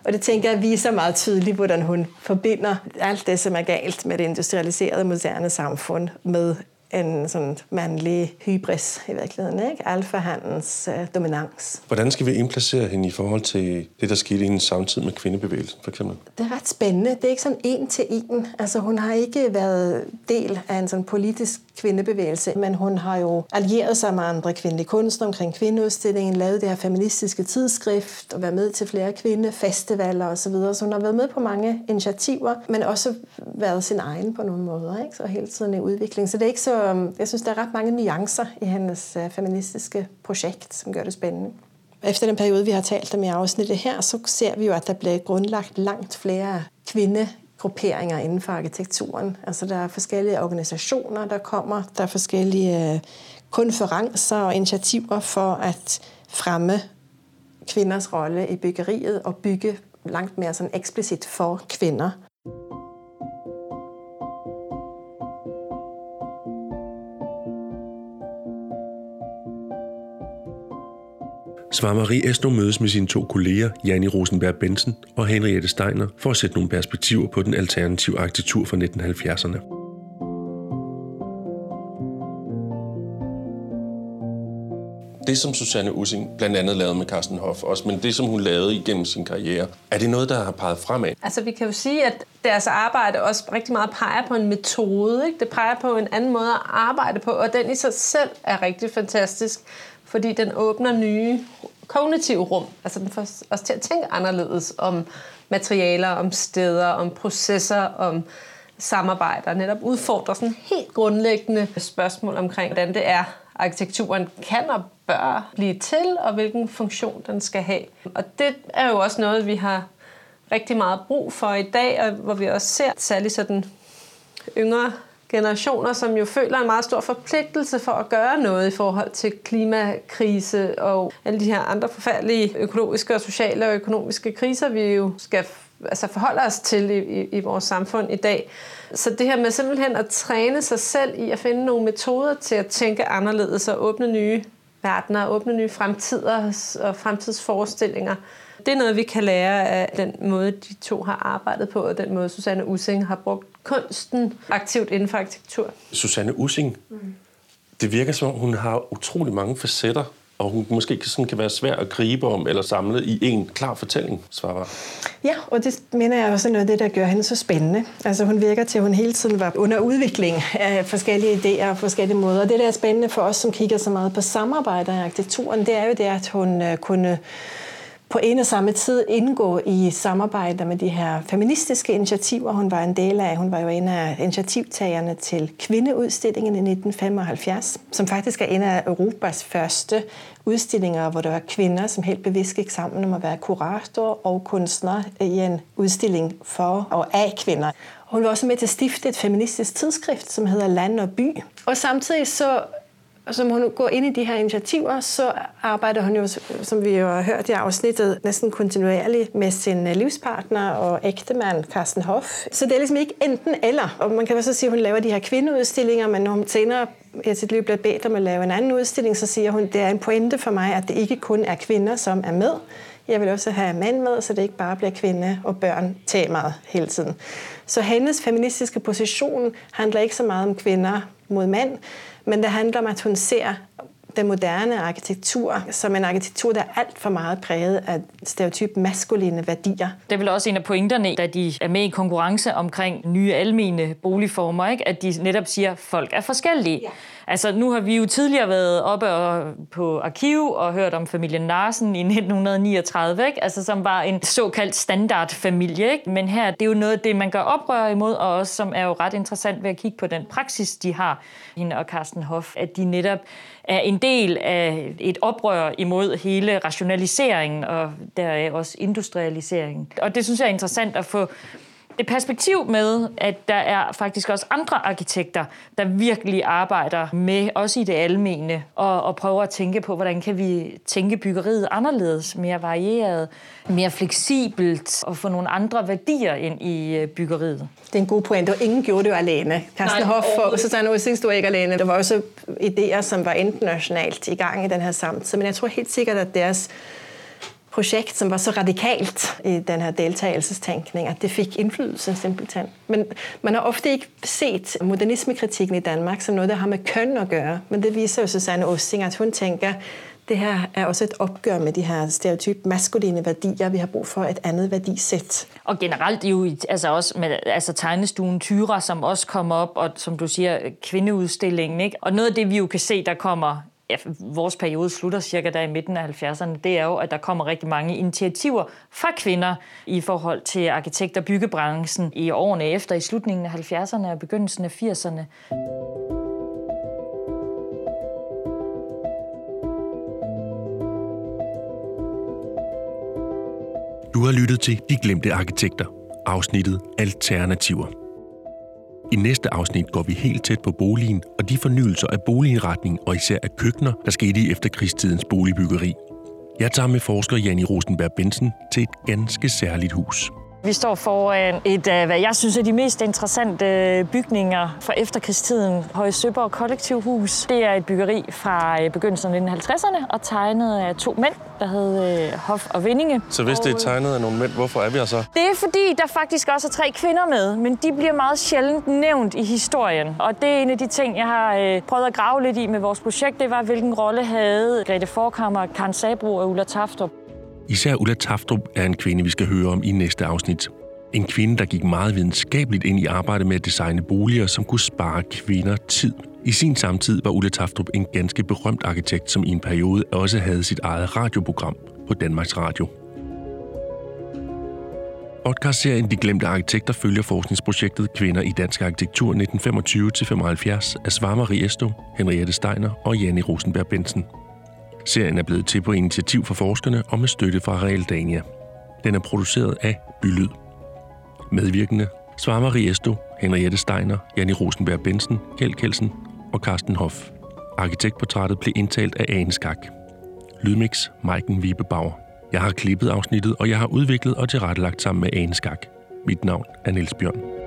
[SPEAKER 2] Og det tænker jeg viser meget tydeligt, hvordan hun forbinder alt det, som er galt med det industrialiserede moderne samfund med en sådan mandlig hybris i virkeligheden, ikke? Alfahandens uh, dominans.
[SPEAKER 1] Hvordan skal vi indplacere hende i forhold til det, der skete i hendes samtid med kvindebevægelsen, for eksempel?
[SPEAKER 2] Det er ret spændende. Det er ikke sådan en til en. Altså, hun har ikke været del af en sådan politisk kvindebevægelse, men hun har jo allieret sig med andre kvindelige kunstnere omkring kvindeudstillingen, lavet det her feministiske tidsskrift og været med til flere kvindefestivaler osv. Så, videre. så hun har været med på mange initiativer, men også været sin egen på nogle måder, ikke? så hele tiden i udvikling. Så det er ikke så jeg synes, der er ret mange nuancer i hendes øh, feministiske projekt, som gør det spændende. Efter den periode, vi har talt om i afsnittet her, så ser vi jo, at der bliver grundlagt langt flere kvindegrupperinger inden for arkitekturen. Altså der er forskellige organisationer, der kommer. Der er forskellige øh, konferencer og initiativer for at fremme kvinders rolle i byggeriet og bygge langt mere sådan eksplicit for kvinder.
[SPEAKER 1] Svar Marie Esno mødes med sine to kolleger, Janni Rosenberg Bensen og Henriette Steiner, for at sætte nogle perspektiver på den alternative arkitektur fra 1970'erne. det, som Susanne Using blandt andet lavede med Carsten Hoff også, men det, som hun lavede igennem sin karriere, er det noget, der har peget fremad?
[SPEAKER 10] Altså, vi kan jo sige, at deres arbejde også rigtig meget peger på en metode. Ikke? Det peger på en anden måde at arbejde på, og den i sig selv er rigtig fantastisk fordi den åbner nye kognitive rum. Altså den får os til at tænke anderledes om materialer, om steder, om processer, om samarbejder, netop udfordrer sådan helt grundlæggende spørgsmål omkring, hvordan det er, arkitekturen kan og bør blive til, og hvilken funktion den skal have. Og det er jo også noget, vi har rigtig meget brug for i dag, og hvor vi også ser særligt sådan yngre generationer, som jo føler en meget stor forpligtelse for at gøre noget i forhold til klimakrise og alle de her andre forfærdelige økologiske og sociale og økonomiske kriser, vi jo skal altså forholde os til i, i, i vores samfund i dag. Så det her med simpelthen at træne sig selv i at finde nogle metoder til at tænke anderledes og åbne nye verdener, åbne nye fremtider og fremtidsforestillinger, det er noget, vi kan lære af den måde, de to har arbejdet på, og den måde, Susanne Using har brugt kunsten aktivt inden for arkitektur.
[SPEAKER 4] Susanne Using, mm. det virker som om, hun har utrolig mange facetter, og hun måske sådan kan være svær at gribe om eller samle i en klar fortælling, Svarvar.
[SPEAKER 2] Ja, og det mener jeg også er noget af det, der gør hende så spændende. Altså hun virker til, at hun hele tiden var under udvikling af forskellige idéer og forskellige måder. Og det, der er spændende for os, som kigger så meget på samarbejder i arkitekturen, det er jo det, at hun øh, kunne på en og samme tid indgå i samarbejder med de her feministiske initiativer, hun var en del af. Hun var jo en af initiativtagerne til kvindeudstillingen i 1975, som faktisk er en af Europas første udstillinger, hvor der var kvinder, som helt bevidst gik sammen om at være kurator og kunstner i en udstilling for og af kvinder. Hun var også med til at stifte et feministisk tidsskrift, som hedder Land og By. Og samtidig så og som hun går ind i de her initiativer, så arbejder hun jo, som vi jo har hørt i afsnittet, næsten kontinuerligt med sin øh, livspartner og ægtemand, Carsten Hoff. Så det er ligesom ikke enten eller. Og man kan også sige, at hun laver de her kvindeudstillinger, men når hun senere i sit liv bliver bedt om at lave en anden udstilling, så siger hun, at det er en pointe for mig, at det ikke kun er kvinder, som er med. Jeg vil også have mænd med, så det ikke bare bliver kvinde og børn temaet hele tiden. Så hendes feministiske position handler ikke så meget om kvinder mod mænd, men det handler om, at hun ser den moderne arkitektur som en arkitektur, der er alt for meget præget af stereotyp maskuline værdier.
[SPEAKER 11] Det er vel også en af pointerne, da de er med i konkurrence omkring nye almene boligformer, ikke? at de netop siger, at folk er forskellige. Ja. Altså, nu har vi jo tidligere været oppe og, på arkiv og hørt om familien Larsen i 1939, ikke? Altså, som var en såkaldt standardfamilie. Ikke? Men her, det er jo noget af det, man gør oprør imod, og også som er jo ret interessant ved at kigge på den praksis, de har, hende og Carsten Hoff, at de netop er en del af et oprør imod hele rationaliseringen og deraf også industrialiseringen. Og det synes jeg er interessant at få et perspektiv med, at der er faktisk også andre arkitekter, der virkelig arbejder med, også i det almene, og, og prøver at tænke på, hvordan kan vi tænke byggeriet anderledes, mere varieret, mere fleksibelt, og få nogle andre værdier ind i øh, byggeriet.
[SPEAKER 2] Det er en god point, og ingen gjorde det jo alene. Carsten Hoff og Susanne Ussing stod ikke alene. Der var også idéer, som var internationalt i gang i den her samtid, men jeg tror helt sikkert, at deres projekt, som var så radikalt i den her deltagelsestænkning, at det fik indflydelse simpelthen. Men man har ofte ikke set modernismekritikken i Danmark som noget, der har med køn at gøre. Men det viser jo Susanne Ossing, at hun tænker, det her er også et opgør med de her stereotyp maskuline værdier. Vi har brug for et andet værdisæt.
[SPEAKER 11] Og generelt jo altså også med altså tegnestuen Tyra, som også kommer op, og som du siger, kvindeudstillingen. Ikke? Og noget af det, vi jo kan se, der kommer ja, vores periode slutter cirka der i midten af 70'erne, det er jo, at der kommer rigtig mange initiativer fra kvinder i forhold til arkitekt- og byggebranchen i årene efter, i slutningen af 70'erne og begyndelsen af 80'erne.
[SPEAKER 1] Du har lyttet til De Glemte Arkitekter, afsnittet Alternativer. I næste afsnit går vi helt tæt på boligen og de fornyelser af boligindretning og især af køkkener, der skete i efterkrigstidens boligbyggeri. Jeg tager med forsker Janni Rosenberg Bensen til et ganske særligt hus.
[SPEAKER 11] Vi står foran et af, hvad jeg synes er de mest interessante bygninger fra efterkrigstiden. Høje Søborg Kollektivhus. Det er et byggeri fra øh, begyndelsen af 1950'erne og tegnet af to mænd, der hed øh, Hof og Vindinge.
[SPEAKER 4] Så hvis det er tegnet af nogle mænd, hvorfor er vi her så?
[SPEAKER 11] Det er fordi, der faktisk også er tre kvinder med, men de bliver meget sjældent nævnt i historien. Og det er en af de ting, jeg har øh, prøvet at grave lidt i med vores projekt. Det var, hvilken rolle havde Grete Forkammer, Karen Sabro og Ulla Taftrup.
[SPEAKER 1] Især Ulla Taftrup er en kvinde, vi skal høre om i næste afsnit. En kvinde, der gik meget videnskabeligt ind i arbejdet med at designe boliger, som kunne spare kvinder tid. I sin samtid var Ulla Taftrup en ganske berømt arkitekt, som i en periode også havde sit eget radioprogram på Danmarks Radio. Podcastserien De Glemte Arkitekter følger forskningsprojektet Kvinder i Dansk Arkitektur 1925-75 af Svar Marie Esto, Henriette Steiner og Janne Rosenberg Bensen. Serien er blevet til på initiativ fra forskerne og med støtte fra Realdania. Den er produceret af Bylyd. Medvirkende svarer Marie Esto, Henriette Steiner, Janni Rosenberg Bensen, Kjeld Kelsen og Carsten Hoff. Arkitektportrættet blev indtalt af Ane Skak. Lydmix Maiken Vibebauer. Jeg har klippet afsnittet, og jeg har udviklet og tilrettelagt sammen med Ane Skak. Mit navn er Niels Bjørn.